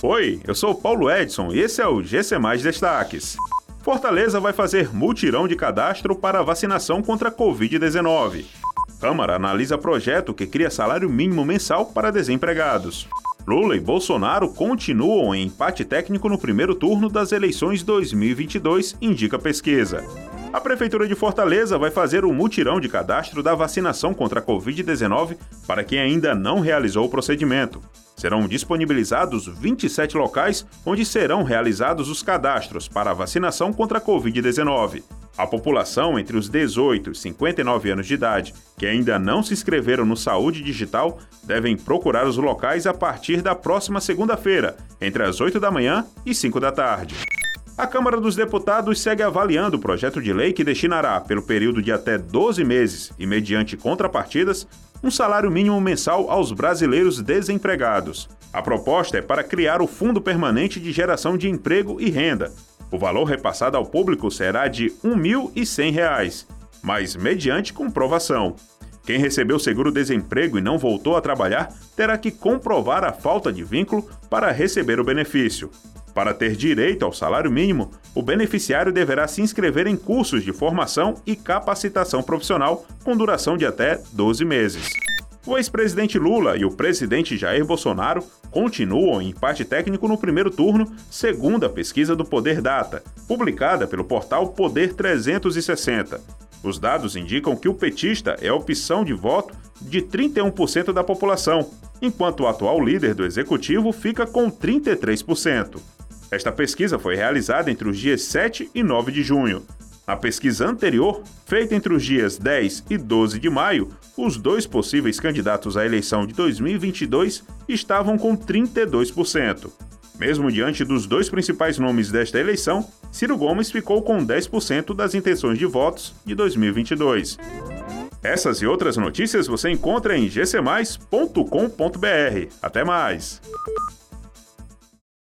Oi, eu sou Paulo Edson e esse é o GC Mais Destaques. Fortaleza vai fazer multirão de cadastro para vacinação contra a Covid-19. Câmara analisa projeto que cria salário mínimo mensal para desempregados. Lula e Bolsonaro continuam em empate técnico no primeiro turno das eleições 2022, indica pesquisa. A Prefeitura de Fortaleza vai fazer o um mutirão de cadastro da vacinação contra a Covid-19 para quem ainda não realizou o procedimento. Serão disponibilizados 27 locais onde serão realizados os cadastros para a vacinação contra a Covid-19. A população entre os 18 e 59 anos de idade que ainda não se inscreveram no Saúde Digital devem procurar os locais a partir da próxima segunda-feira, entre as 8 da manhã e 5 da tarde. A Câmara dos Deputados segue avaliando o projeto de lei que destinará, pelo período de até 12 meses e mediante contrapartidas, um salário mínimo mensal aos brasileiros desempregados. A proposta é para criar o Fundo Permanente de Geração de Emprego e Renda. O valor repassado ao público será de R$ 1.100, mas mediante comprovação. Quem recebeu seguro-desemprego e não voltou a trabalhar terá que comprovar a falta de vínculo para receber o benefício. Para ter direito ao salário mínimo, o beneficiário deverá se inscrever em cursos de formação e capacitação profissional com duração de até 12 meses. O ex-presidente Lula e o presidente Jair Bolsonaro continuam em empate técnico no primeiro turno, segundo a pesquisa do Poder Data, publicada pelo portal Poder 360. Os dados indicam que o petista é a opção de voto de 31% da população, enquanto o atual líder do executivo fica com 33%. Esta pesquisa foi realizada entre os dias 7 e 9 de junho. Na pesquisa anterior, feita entre os dias 10 e 12 de maio, os dois possíveis candidatos à eleição de 2022 estavam com 32%. Mesmo diante dos dois principais nomes desta eleição, Ciro Gomes ficou com 10% das intenções de votos de 2022. Essas e outras notícias você encontra em gcmais.com.br. Até mais!